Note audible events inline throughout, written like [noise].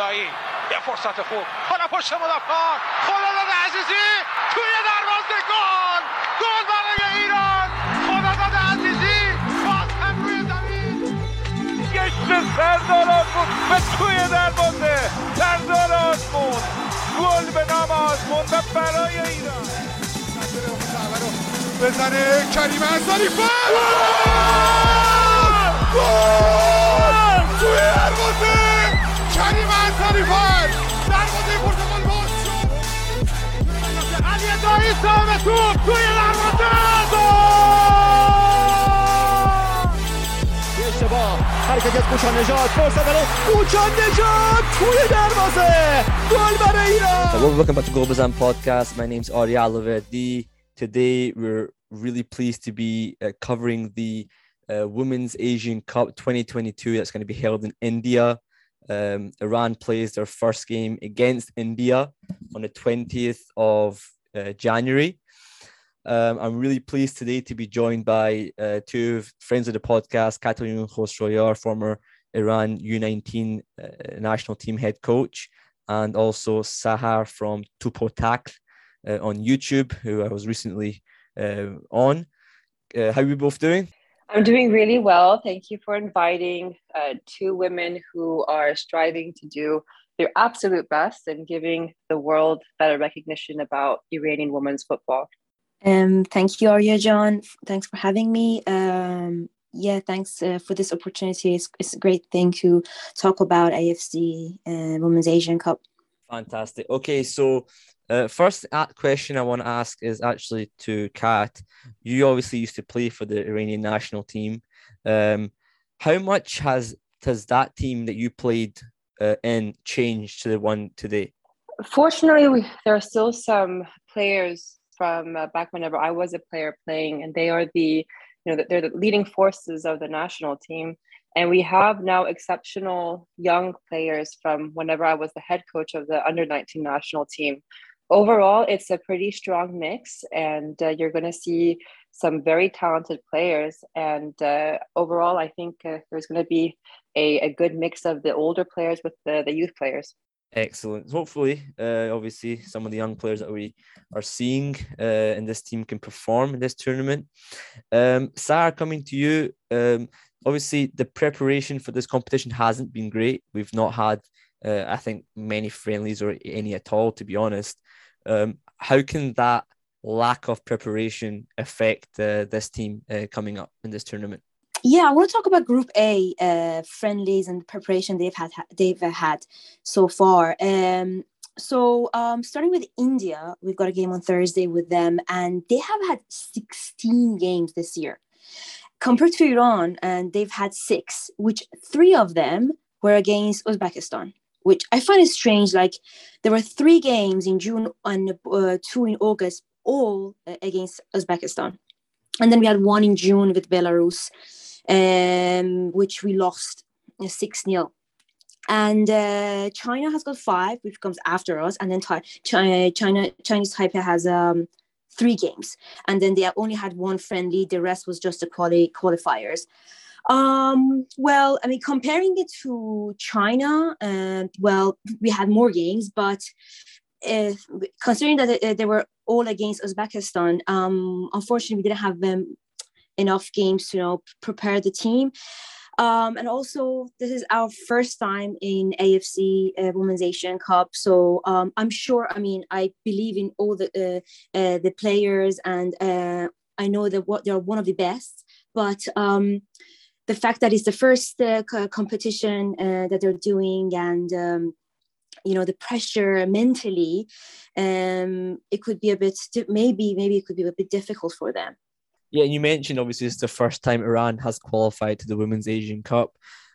دایی یه فرصت خوب. حالا پشت مدافع خداداد عزیزی. توی دروازه گل. گل برای ایران. خداداد عزیزی. باز هم روی زمین. گشت سردار آزمون و توی دروازه. سردار آزمون گل به نام آزمون و برای ایران. بزنه کریم انصاری گل! توی دروازه! کریم انصاری فر دروازه پرتغال باز شد علی دایی صاحب توپ توی دروازه اشتباه حرکت از کوچان نجات فرصت برای کوچان نجات توی دروازه گل برای ایران Hello, welcome back to Globazan Podcast. My name's Ari Alaverdi. Today, we're really pleased to be uh, covering the uh, Women's Asian Cup 2022 that's going to be held in India. Um, Iran plays their first game against India on the 20th of uh, January. Um, I'm really pleased today to be joined by uh, two friends of the podcast, Katayoun Khosrowyar, former Iran U19 uh, national team head coach, and also Sahar from Tupotak uh, on YouTube, who I was recently uh, on. Uh, how are we both doing? I'm doing really well. Thank you for inviting uh, two women who are striving to do their absolute best and giving the world better recognition about Iranian women's football. Um, thank you, Arya John. Thanks for having me. Um, yeah, thanks uh, for this opportunity. It's, it's a great thing to talk about AFC uh, Women's Asian Cup. Fantastic. Okay, so uh, first question I want to ask is actually to Kat. You obviously used to play for the Iranian national team. Um, how much has has that team that you played uh, in changed to the one today? Fortunately, we, there are still some players from uh, back whenever I was a player playing, and they are the you know they're the leading forces of the national team. And we have now exceptional young players from whenever I was the head coach of the under 19 national team. Overall, it's a pretty strong mix, and uh, you're going to see some very talented players. And uh, overall, I think uh, there's going to be a, a good mix of the older players with the, the youth players. Excellent. Hopefully, uh, obviously, some of the young players that we are seeing uh, in this team can perform in this tournament. Um, Sarah, coming to you. Um, obviously, the preparation for this competition hasn't been great. We've not had, uh, I think, many friendlies or any at all, to be honest. Um, how can that lack of preparation affect uh, this team uh, coming up in this tournament? Yeah, I want to talk about Group A uh, friendlies and preparation they've had they've had so far. Um, so um, starting with India, we've got a game on Thursday with them, and they have had 16 games this year. Compared to Iran, and they've had six, which three of them were against Uzbekistan, which I find is strange. Like there were three games in June and uh, two in August, all uh, against Uzbekistan, and then we had one in June with Belarus um, which we lost uh, 6 0. And uh, China has got five, which comes after us. And then China, China Chinese Taipei has um, three games. And then they only had one friendly. The rest was just the quali- qualifiers. Um, well, I mean, comparing it to China, uh, well, we had more games, but uh, considering that uh, they were all against Uzbekistan, um, unfortunately, we didn't have enough games to you know prepare the team. Um, and also, this is our first time in AFC uh, Women's Asian Cup, so um, I'm sure. I mean, I believe in all the uh, uh, the players, and uh, I know that what they're one of the best. But um, the fact that it's the first uh, competition uh, that they're doing, and um, you know the pressure mentally, um, it could be a bit maybe maybe it could be a bit difficult for them. Yeah, and you mentioned obviously it's the first time Iran has qualified to the Women's Asian Cup.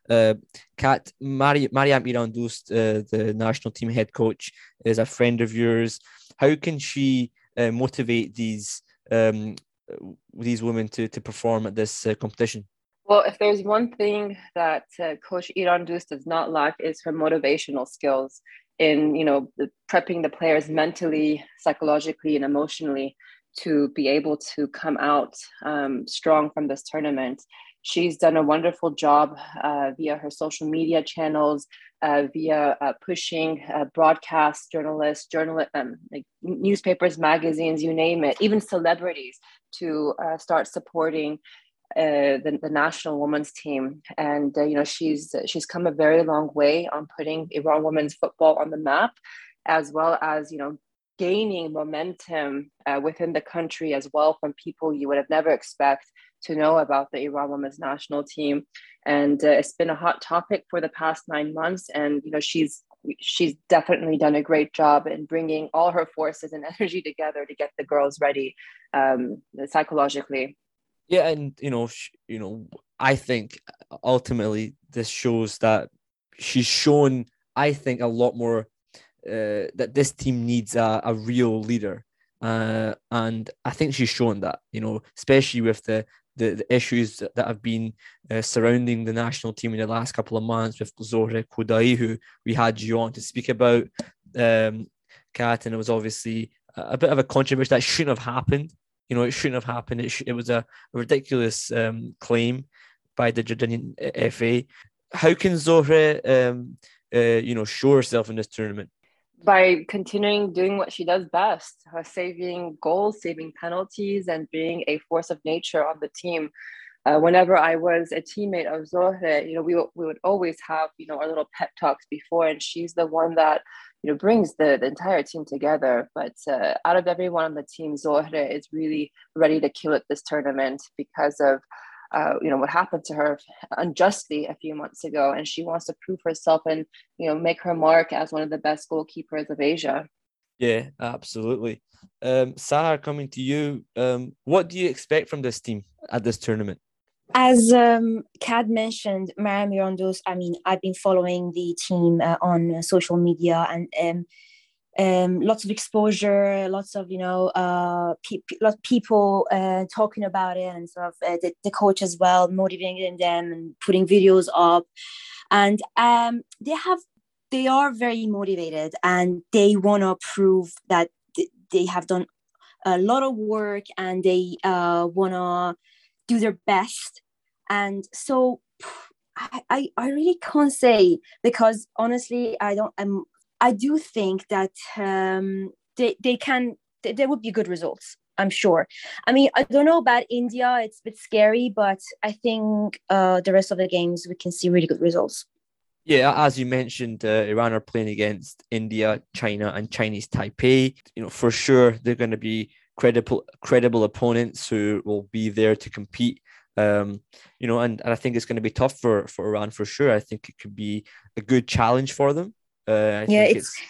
Uh, Kat, Mari- Mariam Irandoost, uh, the national team head coach, is a friend of yours. How can she uh, motivate these um, these women to, to perform at this uh, competition? Well, if there's one thing that uh, Coach Irandoost does not lack is her motivational skills in you know prepping the players mentally, psychologically, and emotionally to be able to come out um, strong from this tournament. she's done a wonderful job uh, via her social media channels, uh, via uh, pushing uh, broadcast journalists, journal- um, like newspapers, magazines, you name it, even celebrities to uh, start supporting uh, the, the national women's team. And, you know, she's, she's come a very long way on putting Iran women's football on the map, as well as, you know, gaining momentum uh, within the country as well from people you would have never expect to know about the Iran women's national team. And uh, it's been a hot topic for the past nine months. And you know, she's she's definitely done a great job in bringing all her forces and [laughs] energy together to get the girls ready um, psychologically. Yeah, and you know, you know, I think ultimately this shows that she's shown. I think a lot more uh, that this team needs a, a real leader. Uh, and I think she's shown that, you know, especially with the the, the issues that, have been uh, surrounding the national team in the last couple of months with Zohre Khodai, who we had you on to speak about. Um, Kat, and it was obviously a bit of a controversy that shouldn't have happened. You know, it shouldn't have happened. It, sh- it was a, a ridiculous um, claim by the Jordanian uh, FA. How can Zohre, um, uh, you know, show herself in this tournament? by continuing doing what she does best, her saving goals, saving penalties, and being a force of nature on the team. Uh, whenever I was a teammate of Zohre, you know, we, we would always have, you know, our little pep talks before, and she's the one that, you know, brings the, the entire team together. But uh, out of everyone on the team, Zohre is really ready to kill it this tournament because of uh, you know what happened to her unjustly a few months ago. And she wants to prove herself and you know make her mark as one of the best goalkeepers of asia. Yeah absolutely. Um Sahar, coming to you um what do you expect from this team at this tournament as um, mentioned, Mariam Mirandos, I mean, I've been following the team uh, on social media and um, um, lots of exposure, lots of you know, uh, pe- of people uh, talking about it, and sort of uh, the, the coach as well, motivating them and putting videos up, and um, they have they are very motivated and they want to prove that th- they have done a lot of work and they uh, want to do their best, and so. I, I, really can't say because honestly I don't I'm I do think that um, they they can there would be good results. I'm sure. I mean, I don't know about India; it's a bit scary, but I think uh, the rest of the games we can see really good results. Yeah, as you mentioned, uh, Iran are playing against India, China, and Chinese Taipei. You know, for sure they're going to be credible credible opponents who will be there to compete. Um, you know, and, and I think it's going to be tough for for Iran for sure. I think it could be a good challenge for them. Uh, yeah, it's, it's,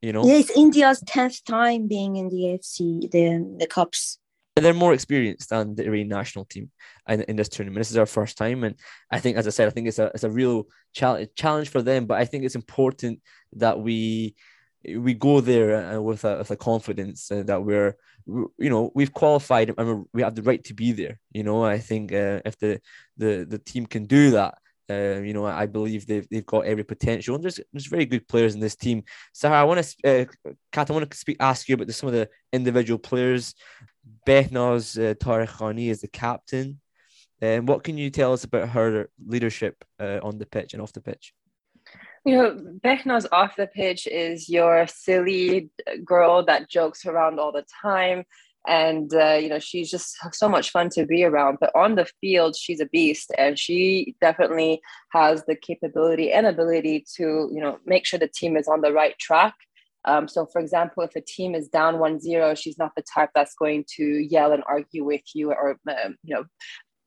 you know yeah, it's India's tenth time being in the AFC the the cups. They're more experienced than the Iranian national team in, in this tournament. This is our first time, and I think, as I said, I think it's a it's a real challenge challenge for them. But I think it's important that we we go there uh, with a with a confidence uh, that we're you know we've qualified and we have the right to be there. You know, I think uh, if the the the team can do that, uh, you know, I believe they've, they've got every potential, and there's there's very good players in this team. Sarah, I want to, uh, Kat, I want to speak, ask you about the, some of the individual players. Behnaz uh, Taherkhani is the captain. And um, what can you tell us about her leadership uh, on the pitch and off the pitch? You know, Behnaz off the pitch is your silly girl that jokes around all the time. And uh, you know she's just so much fun to be around. But on the field she's a beast. And she definitely has the capability and ability to you know make sure the team is on the right track. Um, so for example if a team is down 1-0 she's not the type that's going to yell and argue with you or um, you know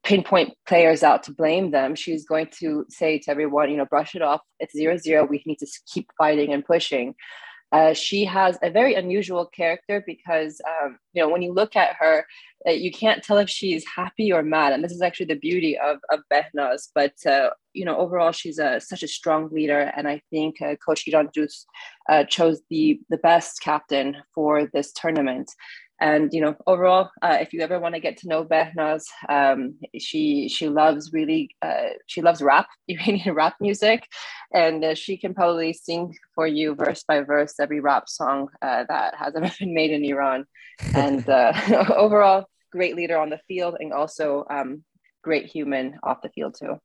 pinpoint players out to blame them she's going to say to everyone you know brush it off it's 0-0 we need to keep fighting and pushing uh, she has a very unusual character because, um, you know, when you look at her, uh, you can't tell if she's happy or mad. And this is actually the beauty of, of Behnaz. But, uh, you know, overall, she's a, such a strong leader. And I think uh, Coach Irandoost uh, chose the, the best captain for this tournament. And you know, overall, uh, if you ever want to get to know Behnaz, um, she she loves really uh, she loves rap, [laughs] Iranian rap music, and uh, she can probably sing for you verse by verse every rap song uh, that has ever been made in Iran. And [laughs] uh, [laughs] overall, great leader on the field, and also um, great human off the field too.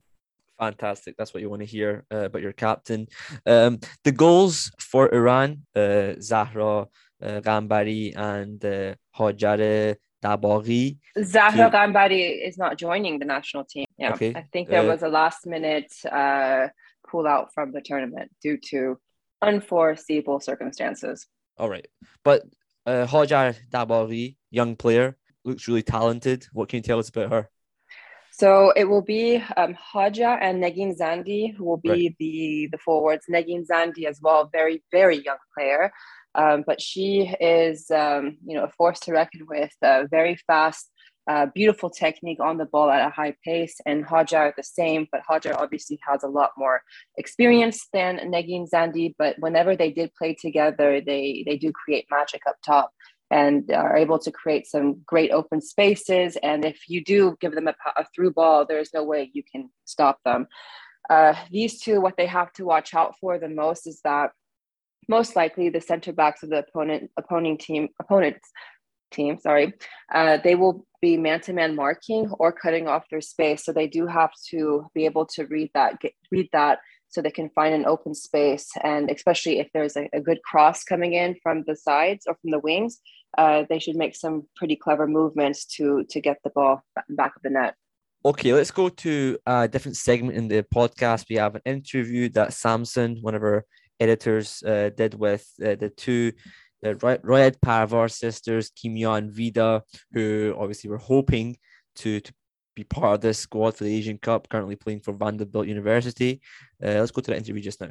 Fantastic. That's what you want to hear uh, about your captain. Um, the goals for Iran, uh, Zahra uh, and uh, Hajar Dabaghi. Zahra Ghanbari is not joining the national team. Yeah, okay. I think there uh, was a last minute uh, pull out from the tournament due to unforeseeable circumstances. All right. But uh, Hajar Dabaghi, young player, looks really talented. What can you tell us about her? So it will be um, Haja and Negin Zandi who will be right. the the forwards. Negin Zandi as well, very very young player, um, but she is um, you know a force to reckon with. Uh, very fast, uh, beautiful technique on the ball at a high pace, and Hajar the same. But Hajar obviously has a lot more experience than Negin Zandi. But whenever they did play together, they they do create magic up top and are able to create some great open spaces. And if you do give them a, a through ball, there's no way you can stop them. Uh, these two, what they have to watch out for the most is that most likely the center backs of the opponent opponent team opponents team sorry uh, they will be man-to-man marking or cutting off their space. So they do have to be able to read that get, read that so they can find an open space. And especially if there's a, a good cross coming in from the sides or from the wings uh, they should make some pretty clever movements to to get the ball back of the net. Okay, let's go to a different segment in the podcast. We have an interview that Samson, one of our editors, uh, did with uh, the two the Royad Parvar sisters, Kimia and Vida, who obviously were hoping to, to be part of this squad for the Asian Cup, currently playing for Vanderbilt University. Uh, let's go to the interview just now.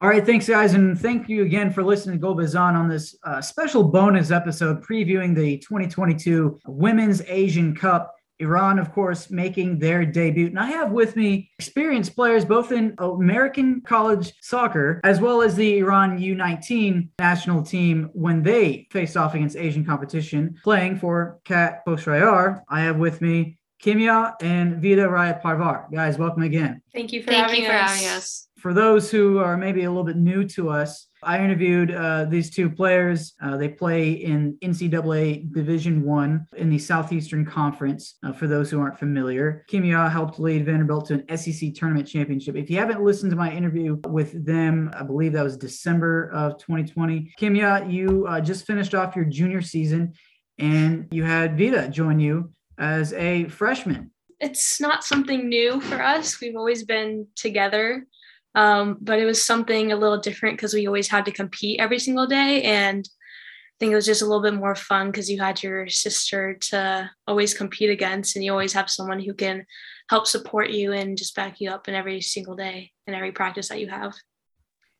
All right, thanks, guys, and thank you again for listening to Go Bazan on this uh, special bonus episode previewing the 2022 Women's Asian Cup. Iran, of course, making their debut. And I have with me experienced players both in American college soccer as well as the Iran U19 national team when they faced off against Asian competition, playing for Kat Khosrowyar. I have with me Kimia and Vida Raya Parvar. Guys, welcome again. Thank you for, Thank having, you for having us. For those who are maybe a little bit new to us, I interviewed uh, these two players. Uh, they play in NCAA Division One in the Southeastern Conference. Uh, for those who aren't familiar, Kimia helped lead Vanderbilt to an SEC tournament championship. If you haven't listened to my interview with them, I believe that was December of 2020. Kimia, you uh, just finished off your junior season, and you had Vida join you as a freshman. It's not something new for us. We've always been together um, but it was something a little different because we always had to compete every single day. And I think it was just a little bit more fun because you had your sister to always compete against, and you always have someone who can help support you and just back you up in every single day and every practice that you have.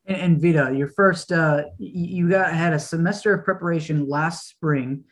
And, and Vida, your first, uh, you got had a semester of preparation last spring,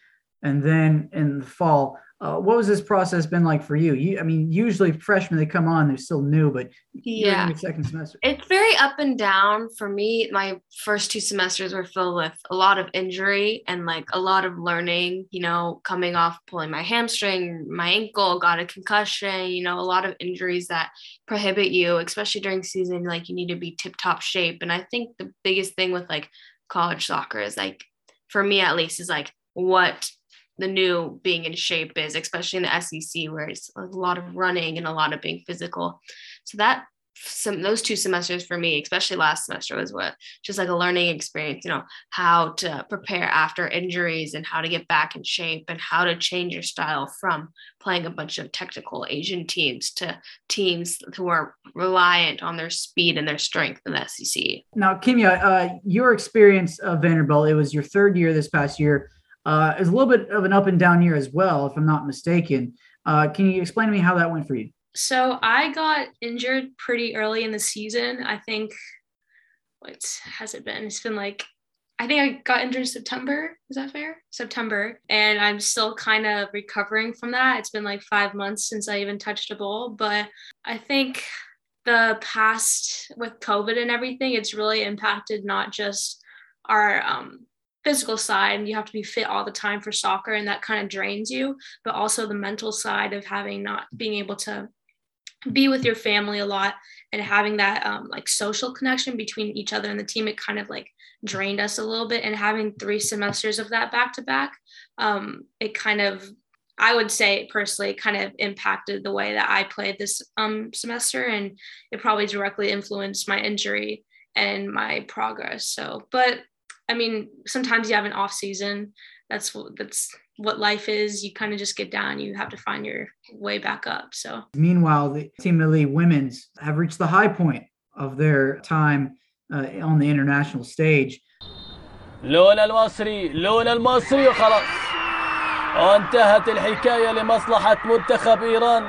and then in the fall. Uh, what was this process been like for you? You, I mean, usually freshmen they come on, they're still new, but yeah, second semester. It's very up and down for me. My first two semesters were filled with a lot of injury and like a lot of learning. You know, coming off pulling my hamstring, my ankle, got a concussion. You know, a lot of injuries that prohibit you, especially during season. Like you need to be tip top shape, and I think the biggest thing with like college soccer is like, for me at least, is like what the new being in shape is, especially in the SEC, where it's a lot of running and a lot of being physical. So that some those two semesters for me, especially last semester, was what just like a learning experience. You know how to prepare after injuries and how to get back in shape and how to change your style from playing a bunch of technical Asian teams to teams who are reliant on their speed and their strength in the SEC. Now, Kimia, uh, your experience of Vanderbilt, it was your third year this past year uh, is a little bit of an up and down year as well, if I'm not mistaken. Uh, can you explain to me how that went for you? So I got injured pretty early in the season. I think what has it been? It's been like I think I got injured in September. Is that fair? September. And I'm still kind of recovering from that. It's been like five months since I even touched a ball. But I think the past with COVID and everything, it's really impacted not just our um, physical side and you have to be fit all the time for soccer and that kind of drains you but also the mental side of having not being able to be with your family a lot and having that um, like social connection between each other and the team it kind of like drained us a little bit and having three semesters of that back to back um, it kind of I would say personally kind of impacted the way that I played this um, semester, and it probably directly influenced my injury and my progress. So, but I mean, sometimes you have an off season. That's what that's what life is. You kind of just get down. You have to find your way back up. So meanwhile, the Team Melli women's have reached the high point of their time uh, on the international stage. لولا المصري لولا المصري وخلاص وانتهت الحكاية لمصلحة منتخب إيران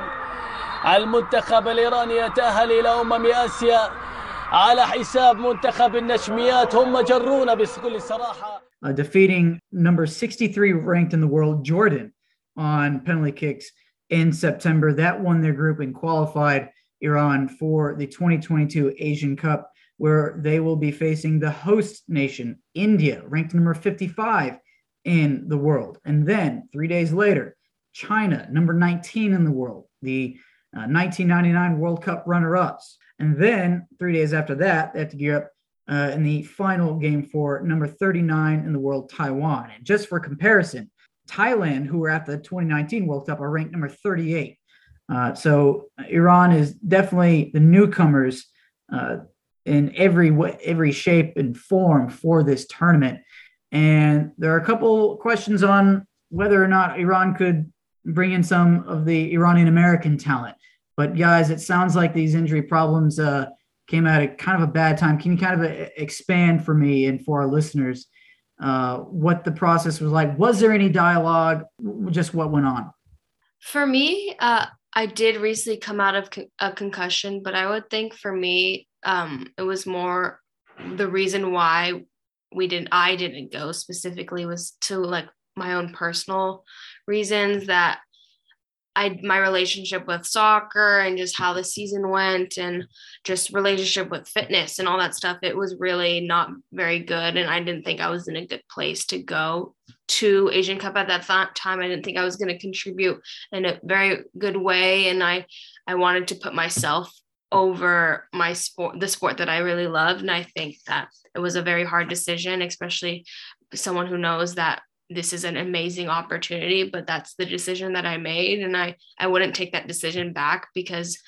المنتخب الإيراني يتأهل إلى أمم آسيا على حساب منتخب النشميات هم جرونا بكل صراحة uh, defeating number 63 ranked in the world, Jordan, on penalty kicks in September. That won their group and qualified Iran for the 2022 Asian Cup, where they will be facing the host nation, India, ranked number 55 in the world. And then three days later, China, number 19 in the world, the uh, 1999 World Cup runner ups. and then three days after that, they have to gear up uh, in the final game for number 39 in the world, Taiwan. And just for comparison, Thailand, who were at the 2019 World Cup, are ranked number 38. Uh, so Iran is definitely the newcomers uh, in every every shape and form for this tournament. And there are a couple questions on whether or not Iran could bring in some of the Iranian American talent. But guys, it sounds like these injury problems uh, came out at a kind of a bad time. Can you kind of uh, expand for me and for our listeners uh, what the process was like? Was there any dialogue? Just what went on? For me, uh, I did recently come out of con- a concussion, but I would think for me, um, it was more the reason why we didn't, I didn't go specifically was to like my own personal reasons that I my relationship with soccer and just how the season went and just relationship with fitness and all that stuff it was really not very good. And I didn't think I was in a good place to go to Asian Cup at that th- time. I didn't think I was going to contribute in a very good way. And I I wanted to put myself over my sport the sport that I really loved. And I think that it was a very hard decision especially someone who knows that this is an amazing opportunity but that's the decision that i made. And i i wouldn't take that decision back because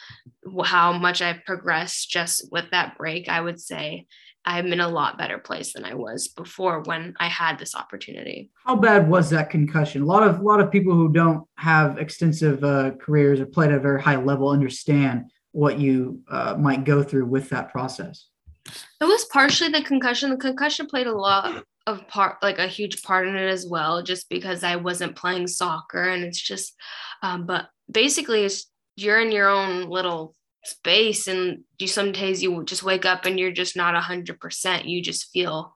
how much i've progressed just with that break i would say i'm in a lot better place than i was before when i had this opportunity. How bad was that concussion? A lot of a lot of people who don't have extensive uh, careers or played at a very high level understand what you uh, might go through with that process. It was partially the concussion. The concussion played a lot of part like a huge part in it as well just because i wasn't playing soccer and it's just um, but basically it's you're in your own little space and you some days you just wake up and you're just not 100% you just feel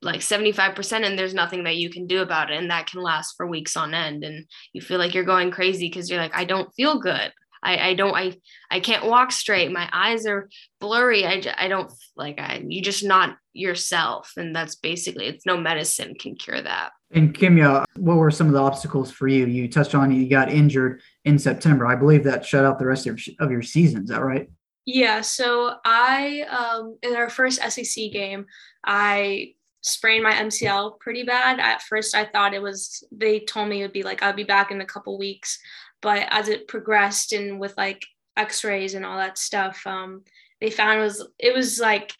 like 75% and there's nothing that you can do about it and that can last for weeks on end and you feel like you're going crazy because you're like i don't feel good I, I don't I I can't walk straight. My eyes are blurry. I, I don't like I you just not yourself, and that's basically it's no medicine can cure that. And Kimia, what were some of the obstacles for you? You touched on you got injured in September. I believe that shut out the rest of, of your season. Is that right? Yeah. So I um in our first SEC game, I sprained my MCL pretty bad. At first, I thought it was. They told me it would be like I'll be back in a couple weeks but as it progressed and with like x-rays and all that stuff um, they found it was it was like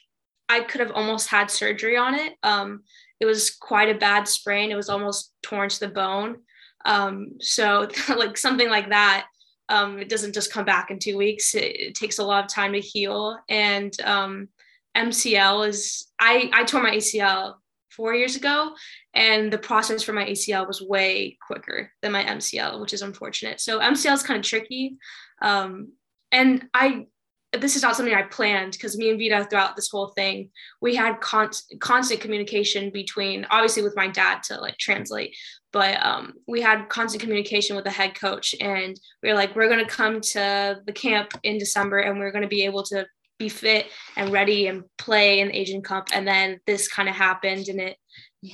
i could have almost had surgery on it. Um, it was quite a bad sprain. It was almost torn to the bone. Um, so [laughs] like something like that um, it doesn't just come back in two weeks. It, it takes a lot of time to heal. And mcl um, is i i tore my acl four years ago and the process for my ACL was way quicker than my MCL, which is unfortunate. So MCL is kind of tricky, um, and I this is not something I planned because me and Vida throughout this whole thing we had con- constant communication between obviously with my dad to like translate, but um, we had constant communication with the head coach, and we were like, we're gonna come to the camp in December, and we're gonna be able to be fit and ready and play in the Asian Cup. And then this kind of happened, and it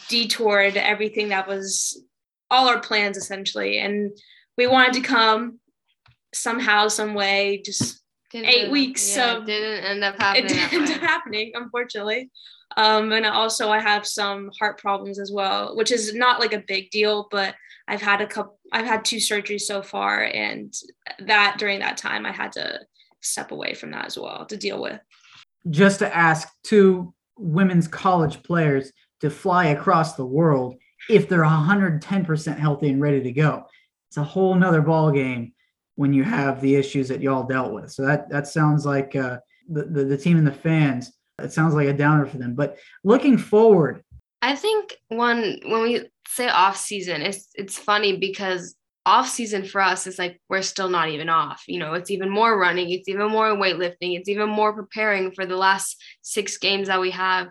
detoured everything that was all our plans essentially. And we wanted to come somehow, some way, just didn't eight weeks. Yeah, so didn't end up happening. It didn't end up happening, unfortunately. Um, and also I have some heart problems as well, which is not like a big deal, but I've had a couple I've had two surgeries so far, and that during that time I had to step away from that as well to deal with. Just to ask two women's college players to fly across the world if they're 110% healthy and ready to go. It's a whole nother ball game when you have the issues that y'all dealt with. So that that sounds like uh, the, the the team and the fans. It sounds like a downer for them. But looking forward, I think when when we say off season, it's it's funny because off season for us is like we're still not even off. You know, it's even more running, it's even more weightlifting, it's even more preparing for the last six games that we have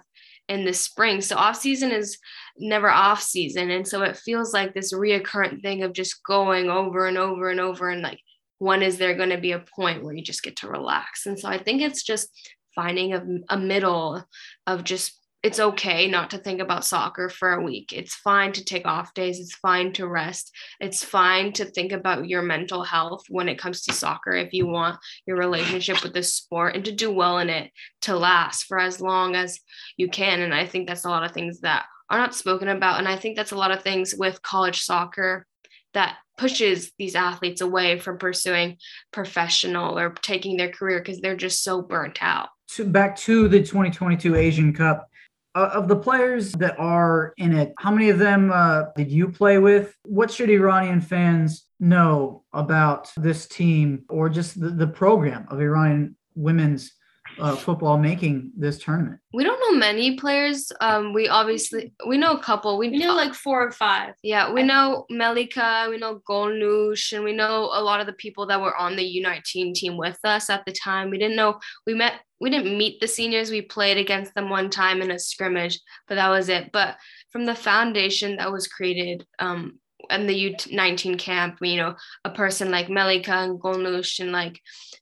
in the spring. So off season is never off season. And so it feels like this reoccurrent thing of just going over and over and over and like when is there going to be a point where you just get to relax? And so I think it's just finding a, a middle of just it's okay not to think about soccer for a week. It's fine to take off days. It's fine to rest. It's fine to think about your mental health when it comes to soccer if you want your relationship with the sport and to do well in it to last for as long as you can. And I think that's a lot of things that are not spoken about. And I think that's a lot of things with college soccer that pushes these athletes away from pursuing professional or taking their career because they're just so burnt out. So back to the 2022 Asian Cup. Uh, of the players that are in it, how many of them uh, did you play with? What should Iranian fans know about this team or just the, the program of Iranian women's uh, football making this tournament? We don't know many players. Um, we obviously we know a couple. We, we know like four or five. Yeah, we know Melika, we know Golnush, and we know a lot of the people that were on the U19 team with us at the time. We didn't know we met. We didn't meet the seniors. We played against them one time in a scrimmage, but that was it. But from the foundation that was created um, the U19 camp, you know, a person like Melika and Golnush and like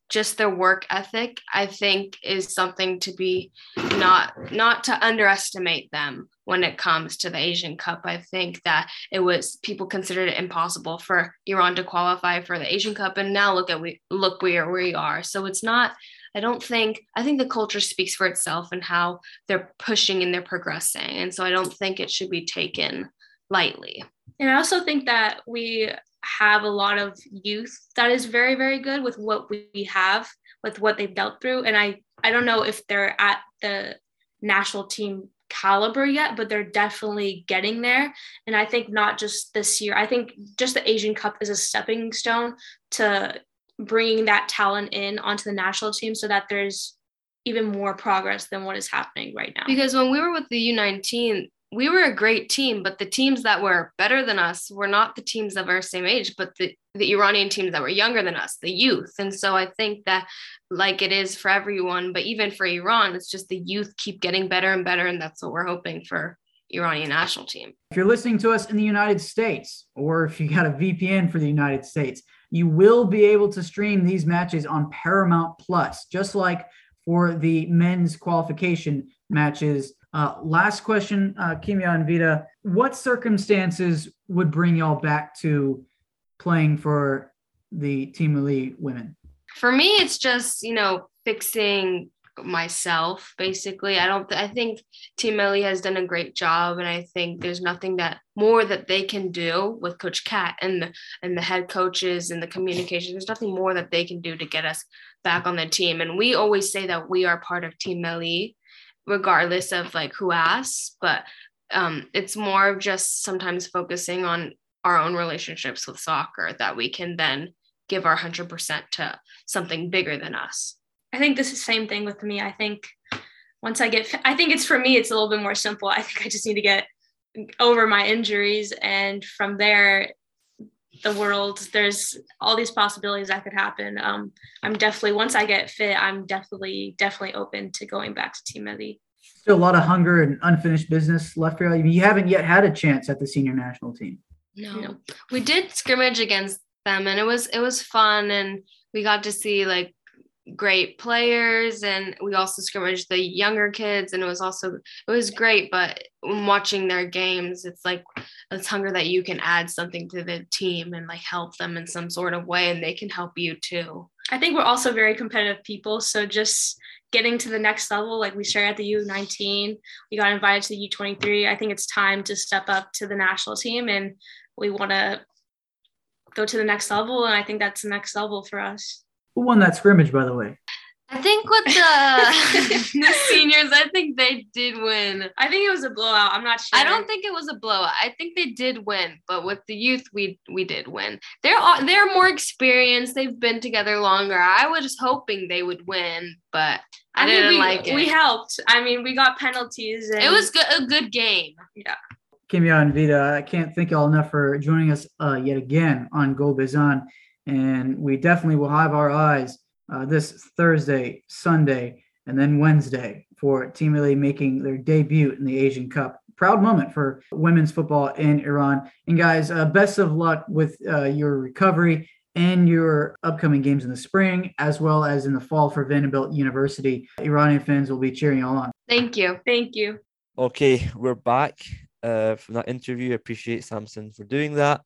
just their work ethic, I think is something to be not not to underestimate them when it comes to the Asian Cup. I think that it was people considered it impossible for Iran to qualify for the Asian Cup, and now look at we look where we are. So it's not. I don't think. I think the culture speaks for itself and how they're pushing and they're progressing, and so I don't think it should be taken lightly. And I also think that we have a lot of youth that is very, very good with what we have, with what they've dealt through. And I, I don't know if they're at the national team caliber yet, but they're definitely getting there. And I think not just this year, I think just the Asian Cup is a stepping stone to bringing that talent in onto the national team so that there's even more progress than what is happening right now. Because when we were with the U19, we were a great team, but the teams that were better than us were not the teams of our same age, but the, the Iranian teams that were younger than us, the youth. And so I think that, like it is for everyone, but even for Iran, it's just the youth keep getting better and better. And that's what we're hoping for Iranian national team. If you're listening to us in the United States, or if you got a VPN for the United States, you will be able to stream these matches on Paramount Plus, just like for the men's qualification matches uh, last question, uh, Kimia and Vida. What circumstances would bring y'all back to playing for the Team Melli women? For me, it's just, you know, fixing myself basically. I don't i think team Melli has done a great job and i think there's nothing that more that they can do with coach cat and the and the head coaches and the communication. There's nothing more that they can do to get us back on the team. And we always say that we are part of team Melli regardless of like who asks but um, it's more of just sometimes focusing on our own relationships with soccer that we can then give our 100% to something bigger than us i think this is the same thing with me. I think once i get i think it's for me it's a little bit more simple. I think i just need to get over my injuries and from there the world there's all these possibilities that could happen. Um, i'm definitely once i get fit i'm definitely definitely open to going back to team Melli. Still a lot of hunger and unfinished business left for you. I mean, you haven't yet had a chance at the senior national team. No. no. We did scrimmage against them and it was it was fun and we got to see like great players and we also scrimmaged the younger kids and it was also it was great but watching their games it's like it's hunger that you can add something to the team and like help them in some sort of way and they can help you too i think we're also very competitive people so just getting to the next level like we started at the u19 we got invited to the u23 i think it's time to step up to the national team and we want to go to the next level. And I think that's the next level for us. Who won that scrimmage, by the way? I think with the, [laughs] the [laughs] seniors, I think they did win. I think it was a blowout. I'm not sure. I don't think it was a blowout. I think they did win, but with the youth, we we did win. They're all, they're more experienced. They've been together longer. I was just hoping they would win, but I, I didn't mean, we, like it. we helped. I mean, we got penalties. And it was good, a good game. Yeah. Kimia and Vida, I can't thank y'all enough for joining us uh, yet again on Go Bizon. And we definitely will have our eyes uh, this Thursday, Sunday, and then Wednesday for Team Melli making their debut in the Asian Cup. Proud moment for women's football in Iran. And guys, uh, best of luck with uh, your recovery and your upcoming games in the spring, as well as in the fall for Vanderbilt University. Iranian fans will be cheering you all on. Thank you. Thank you. Okay, we're back uh, from that interview. I appreciate Samson for doing that.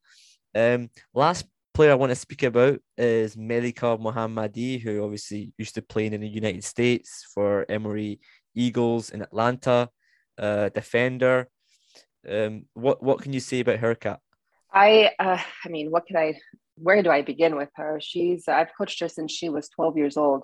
Um, last player I want to speak about is Melika Mohammadi, who obviously used to play in the United States for Emory Eagles in Atlanta, uh, defender. Um, what what can you say about her, Kat? I, uh, I mean, what could I? Where do I begin with her? She's I've coached her since she was 12 years old,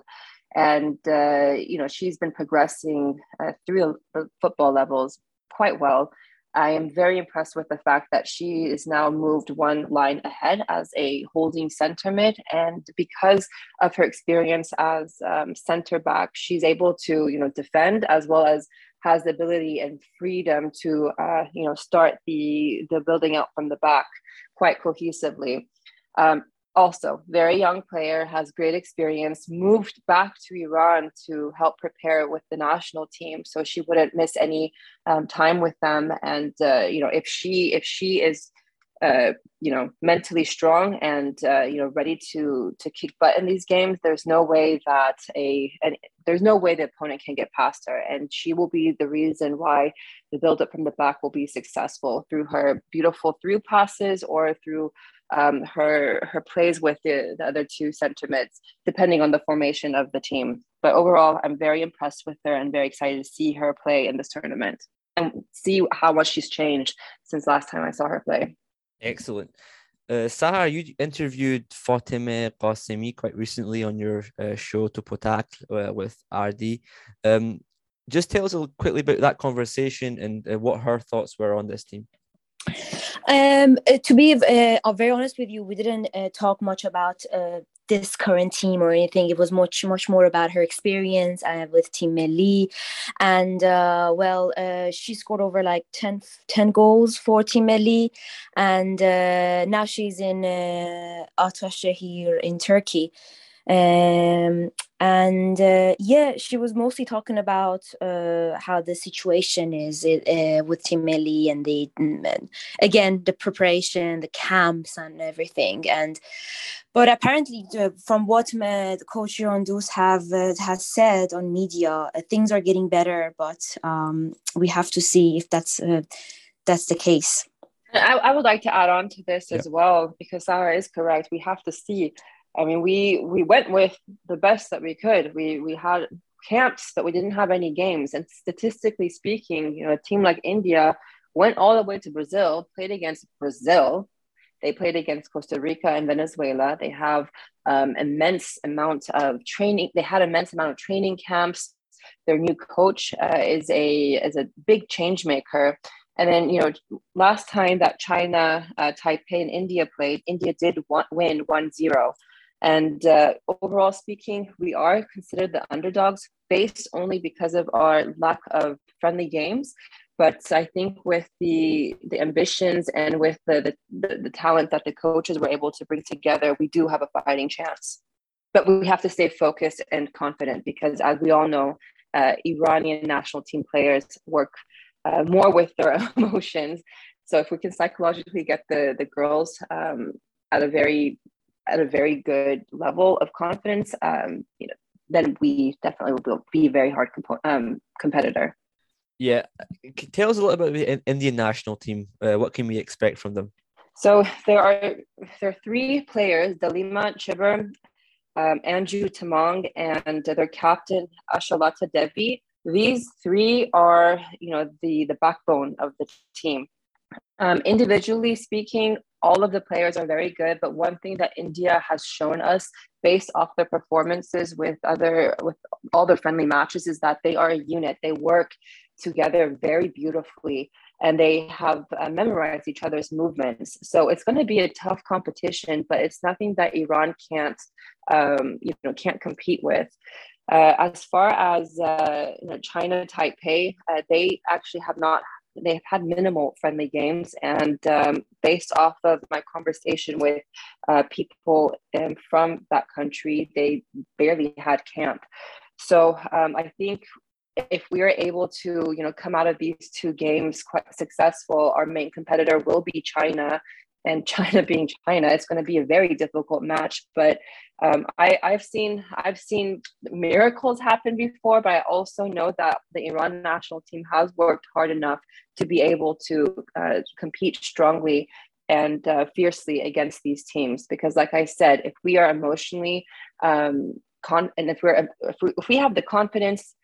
and uh, you know she's been progressing uh, through the football levels quite well. I am very impressed with the fact that she is now moved one line ahead as a holding center mid, and because of her experience as um, center back, she's able to you know defend as well as has the ability and freedom to uh, you know start the the building out from the back quite cohesively. Um, also, very young player, has great experience, moved back to Iran to help prepare with the national team, so she wouldn't miss any um, time with them. And uh, you know, if she if she is uh, you know mentally strong and uh, you know ready to to kick butt in these games, there's no way that a and there's no way the opponent can get past her, and she will be the reason why the build up from the back will be successful through her beautiful through passes or through um, her her plays with the, the other two center mids, depending on the formation of the team. But overall, I'm very impressed with her and very excited to see her play in this tournament and see how much she's changed since last time I saw her play. Excellent. Uh, Sahar, you interviewed Fatima Qasemi quite recently on your uh, show to Potak uh, with RD. Um, just tell us a little quickly about that conversation and uh, what her thoughts were on this team. Um, uh, to be uh, very honest with you, we didn't uh, talk much about uh, this current team or anything. It was much, much more about her experience uh, with Team Melli. And uh, well, she scored over like 10, 10 goals for Team Melli. And now she's in uh, Ataşehir in Turkey. Um, and uh, yeah, she was mostly talking about uh, how the situation is uh, with Team Melli and the and again the preparation, the camps, and everything. And but apparently, from what the coach Yondus have uh, has said on media, uh, things are getting better. But um, we have to see if that's uh, that's the case. I, I, would like to add on to this yeah. as well because Sarah is correct. We have to see I mean, we we went with the best that we could. We we had camps, but we didn't have any games. And statistically speaking, you know, a team like India went all the way to Brazil, played against Brazil. They played against Costa Rica and Venezuela. They have um, immense amount of training. They had immense amount of training camps. Their new coach uh, is a is a big change maker. And then, you know, last time that China, uh, Taipei, and India played, India did one, win 1 0. And uh, overall speaking, we are considered the underdogs based only because of our lack of friendly games. But I think with the the ambitions and with the, the, the talent that the coaches were able to bring together, we do have a fighting chance. But we have to stay focused and confident because, as we all know, uh, Iranian national team players work uh, more with their [laughs] emotions. So if we can psychologically get the the girls um, at a very at a very good level of confidence, um, you know, then we definitely will be a very hard compo- um, competitor. Yeah, tell us a little bit about the Indian national team. Uh, what can we expect from them? So there are there are three players: Dalima Chhibber, um, Anju Tamang, and their captain Ashalata Devi. These three are, you know, the the backbone of the team. Um, individually speaking, all of the players are very good, but one thing that India has shown us based off their performances with other with all the friendly matches is that they are a unit. They work together very beautifully and they have uh, memorized each other's movements. So it's going to be a tough competition, but it's nothing that Iran can't, um, you know, can't compete with. Uh, as far as uh, you know, China Taipei, uh, they actually have not. They've had minimal friendly games, and um, based off of my conversation with uh, people um, from that country, they barely had camp. So um, I think if we are able to you know come out of these two games quite successful our main competitor will be china and china being china it's going to be a very difficult match but um, I, i've seen i've seen miracles happen before but i also know that the iran national team has worked hard enough to be able to uh, compete strongly and uh, fiercely against these teams because like i said if we are emotionally um, con- and if we're if we, if we have the confidence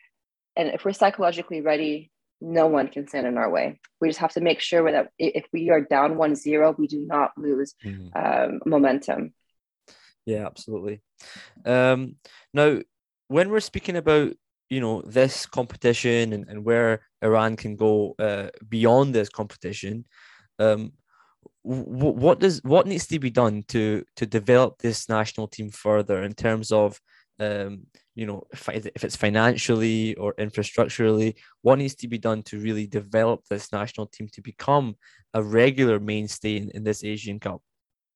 and if we're psychologically ready no one can stand in our way. We just have to make sure that if we are down one zero we do not lose mm-hmm. um, momentum. Yeah absolutely. Um, now when we're speaking about you know this competition and, and where iran can go uh, beyond this competition um, w- what does what needs to be done to to develop this national team further in terms of um, you know, if, if it's financially or infrastructurally, what needs to be done to really develop this national team to become a regular mainstay in, in this Asian Cup?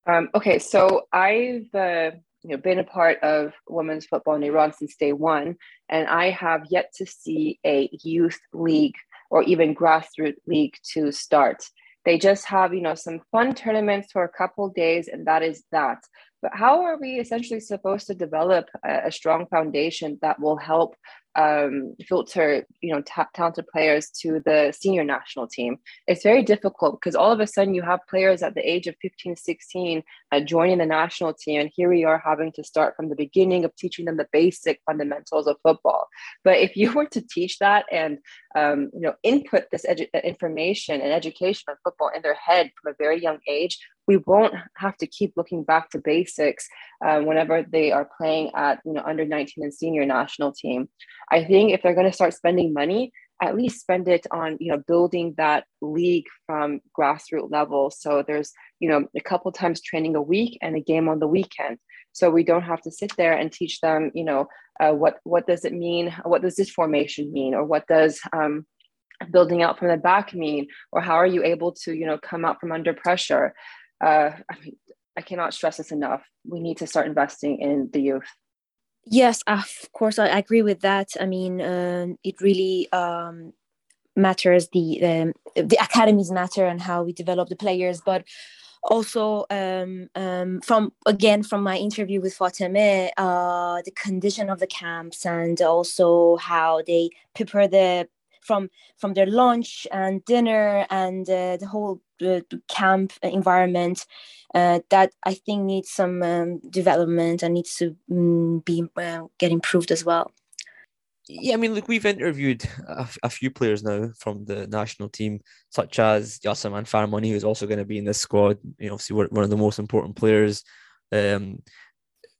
Um, okay, so I've uh, you know been a part of women's football in Iran since day one, and I have yet to see a youth league or even grassroots league to start. They just have you know some fun tournaments for a couple days, and that is that. But how are we essentially supposed to develop a, a strong foundation that will help um, filter, you know, ta- talented players to the senior national team. It's very difficult because all of a sudden you have players at the age of 15, 16 uh, joining the national team, and here we are having to start from the beginning of teaching them the basic fundamentals of football. But if you [laughs] were to teach that and um, you know input this edu- information and education on football in their head from a very young age, we won't have to keep looking back to basics uh, whenever they are playing at you know under 19 and senior national team. I think if they're going to start spending money, at least spend it on you know building that league from grassroots level. So there's you know a couple times training a week and a game on the weekend. So we don't have to sit there and teach them you know uh, what what does it mean? What does this formation mean? Or what does um, building out from the back mean? Or how are you able to you know come out from under pressure? Uh, I mean, I cannot stress this enough. We need to start investing in the youth. Yes, of course, I agree with that. I mean, uh, it really um, matters the um, the academies matter and how we develop the players, but also um, um, from again from my interview with Fateme, uh, the condition of the camps and also how they prepare the from from their lunch and dinner and uh, the whole uh, camp environment uh, that I think needs some um, development and needs to um, be uh, get improved as well. Yeah, I mean, look, we've interviewed a, few players now from the national team, such as Yasaman Farmani, who's also going to be in this squad. You know, obviously one of the most important players. Um,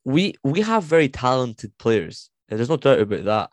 we we have very talented players. There's no doubt about that.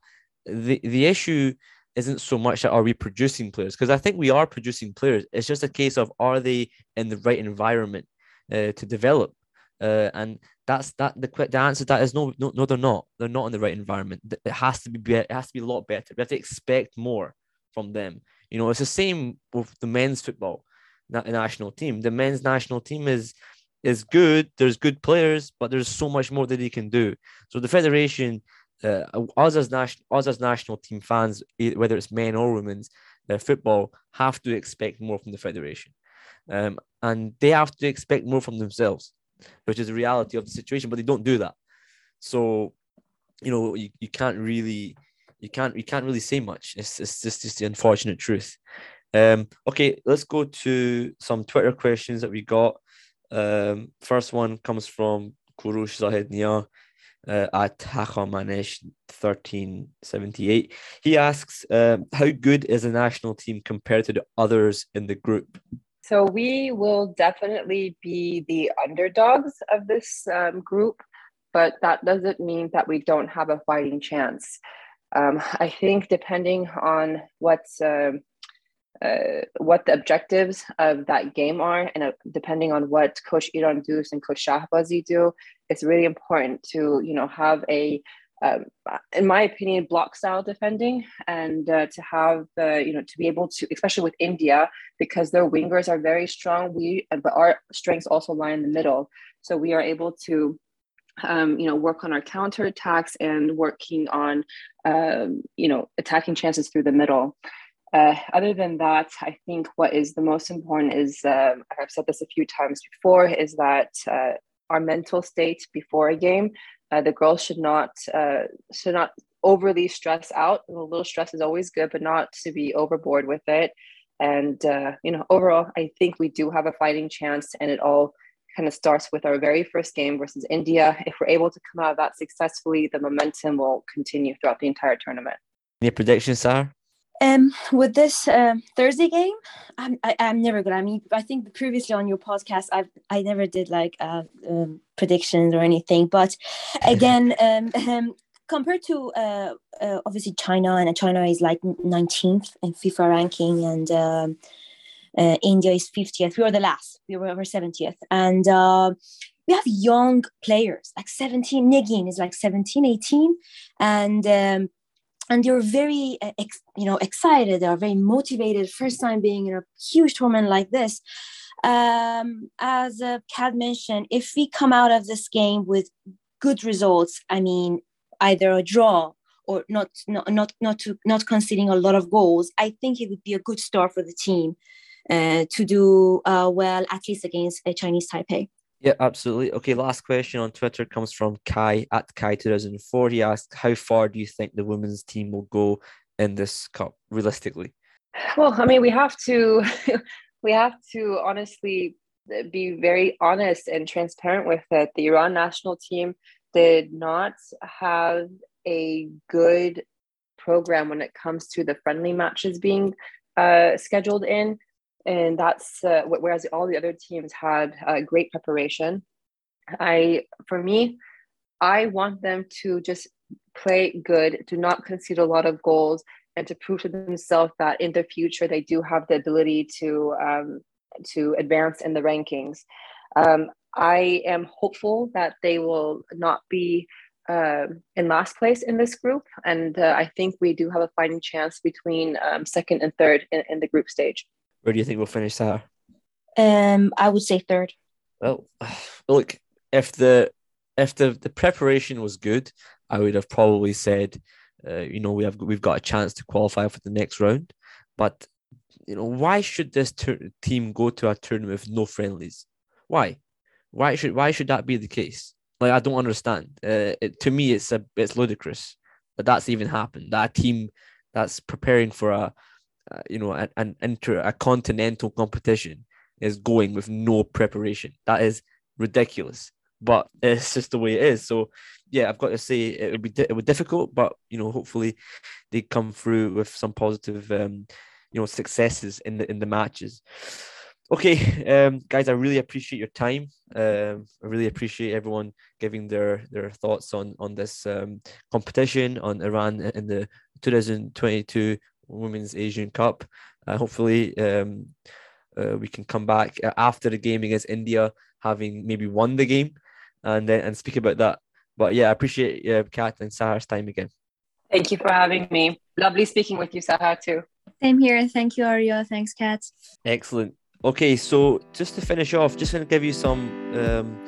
The the issue isn't so much that are we producing players because I think we are producing players. It's just a case of are they in the right environment uh, to develop, uh, and that's that. The quick the answer to that is no, no, no. They're not. They're not in the right environment. It has to be. It has to be a lot better. We have to expect more from them. You know, it's the same with the men's football national team. The men's national team is is good. There's good players, but there's so much more that they can do. So the federation uh, us as national us as national team fans, whether it's men or women's uh, football, have to expect more from the federation, um, and they have to expect more from themselves, which is the reality of the situation. But they don't do that, so you know you, you can't really you can't you can't really say much. It's it's just, just the unfortunate truth. Um, okay, let's go to some Twitter questions that we got. Um, first one comes from Kurush Zahid Nia uh, at Hakamanesh 1378. He asks, uh, How good is the national team compared to the others in the group? So we will definitely be the underdogs of this um, group, but that doesn't mean that we don't have a fighting chance. Um, I think depending on what's uh, uh, what the objectives of that game are, and uh, depending on what Coach Irandoost and Coach Shahbazi do, it's really important to you know have a um, in my opinion, block style defending, and uh, to have the you know to be able to, especially with India, because their wingers are very strong. We but our strengths also lie in the middle, so we are able to. Um, you know, work on our counter attacks and working on, um, you know, attacking chances through the middle. Uh, other than that, I think what is the most important is uh, I've said this a few times before is that uh, our mental state before a game uh, the girls should not uh, should not overly stress out. A little stress is always good, but not to be overboard with it. And uh, you know, overall, I think we do have a fighting chance, and it all kind of starts with our very first game versus India. If we're able to come out of that successfully, the momentum will continue throughout the entire tournament. Any predictions, Sarah? Um, with this uh, Thursday game, I'm I, am i am never good. I mean, I think previously on your podcast, I I never did like uh, um, predictions or anything. But [laughs] again, um, um, compared to uh, uh, obviously China, and China is like 19th in FIFA ranking, and um, uh, India is 50th. We were the last. We were over 70th, and uh, we have young players like 17. Negin is like 17, 18, and um, and they're very uh, you know excited. They're very motivated. First time being in a huge tournament like this. Um, as uh, Kat mentioned if we come out of this game with good results i mean either a draw or not not not not to not conceding a lot of goals i think it would be a good start for the team uh, to do uh, well at least against a chinese taipei yeah, absolutely. Okay, last question on Twitter comes from Kai at Kai2004. He asked, How far do you think the women's team will go in this cup realistically? Well, I mean, we have to [laughs] we have to honestly be very honest and transparent with it. The Iran national team did not have a good program when it comes to the friendly matches being uh, scheduled in and that's uh, whereas all the other teams had uh, great preparation. I for me i want them to just play good to not concede a lot of goals and to prove to themselves that in the future they do have the ability to um, to advance in the rankings. Um, i am hopeful that they will not be uh, in last place in this group. And uh, i think we do have a fighting chance between um, second and third in, in the group stage where do you think we'll finish, Sarah? Um, I would say third. Well, [sighs] look, if the if the the preparation was good, I would have probably said, uh, you know, we have we've got a chance to qualify for the next round. But you know, why should this ter- team go to a tournament with no friendlies? Why? Why should why should that be the case? Like I don't understand. Uh, it, to me, it's a it's ludicrous that that's even happened. That team that's preparing for a uh, you know, an, an inter a continental competition is going with no preparation. That is ridiculous, but it's just the way it is. So, yeah, I've got to say it would be di- it would difficult, but you know, hopefully they come through with some positive, um, you know, successes in the in the matches. Okay, um, guys, I really appreciate your time. Um, I really appreciate everyone giving their their thoughts on on this um, competition on Iran in the 2022 Women's Asian Cup. Uh, hopefully, um, uh, we can come back after the game against India, having maybe won the game, and then and speak about that. But yeah, I appreciate uh, Kat and Sahar's time again. Thank you for having me. Lovely speaking with you, Sahar, too. Same here. Thank you, Arya. Thanks, Kat. Excellent. Okay, so just to finish off, just going to give you some um,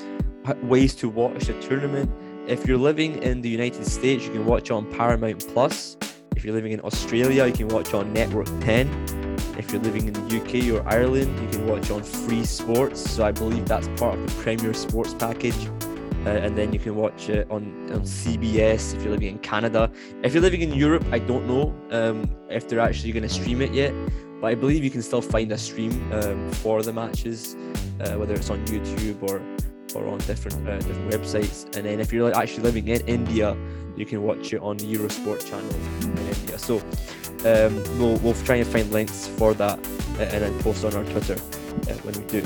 ways to watch the tournament. If you're living in the United States, you can watch it on Paramount Plus. If you're living in Australia, you can watch on Network 10. If you're living in the UK or Ireland, you can watch on Free Sports. So I believe that's part of the Premier Sports package. Uh, and then you can watch it on, on CBS if you're living in Canada. If you're living in Europe, I don't know um, if they're actually going to stream it yet, but I believe you can still find a stream um, for the matches, uh, whether it's on YouTube or or on different uh, different websites. And then if you're actually living in India, you can watch it on the Eurosport channel So um, we'll, we'll try and find links for that uh, and then post on our Twitter. uh, when we do.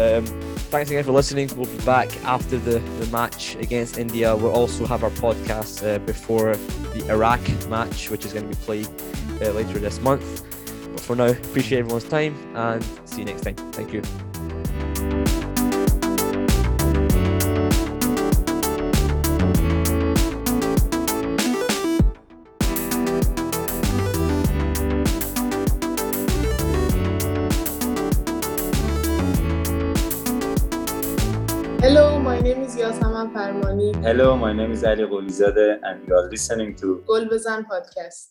Um, thanks again for listening. We'll be back after the, the match against India. We'll also have our podcast uh, before the Iraq match, which is going to be played uh, later this month. But for now, appreciate everyone's time and see you next time. Thank you. Hello, my name is Ali Gholizadeh, and you are listening to Golbazan Podcast.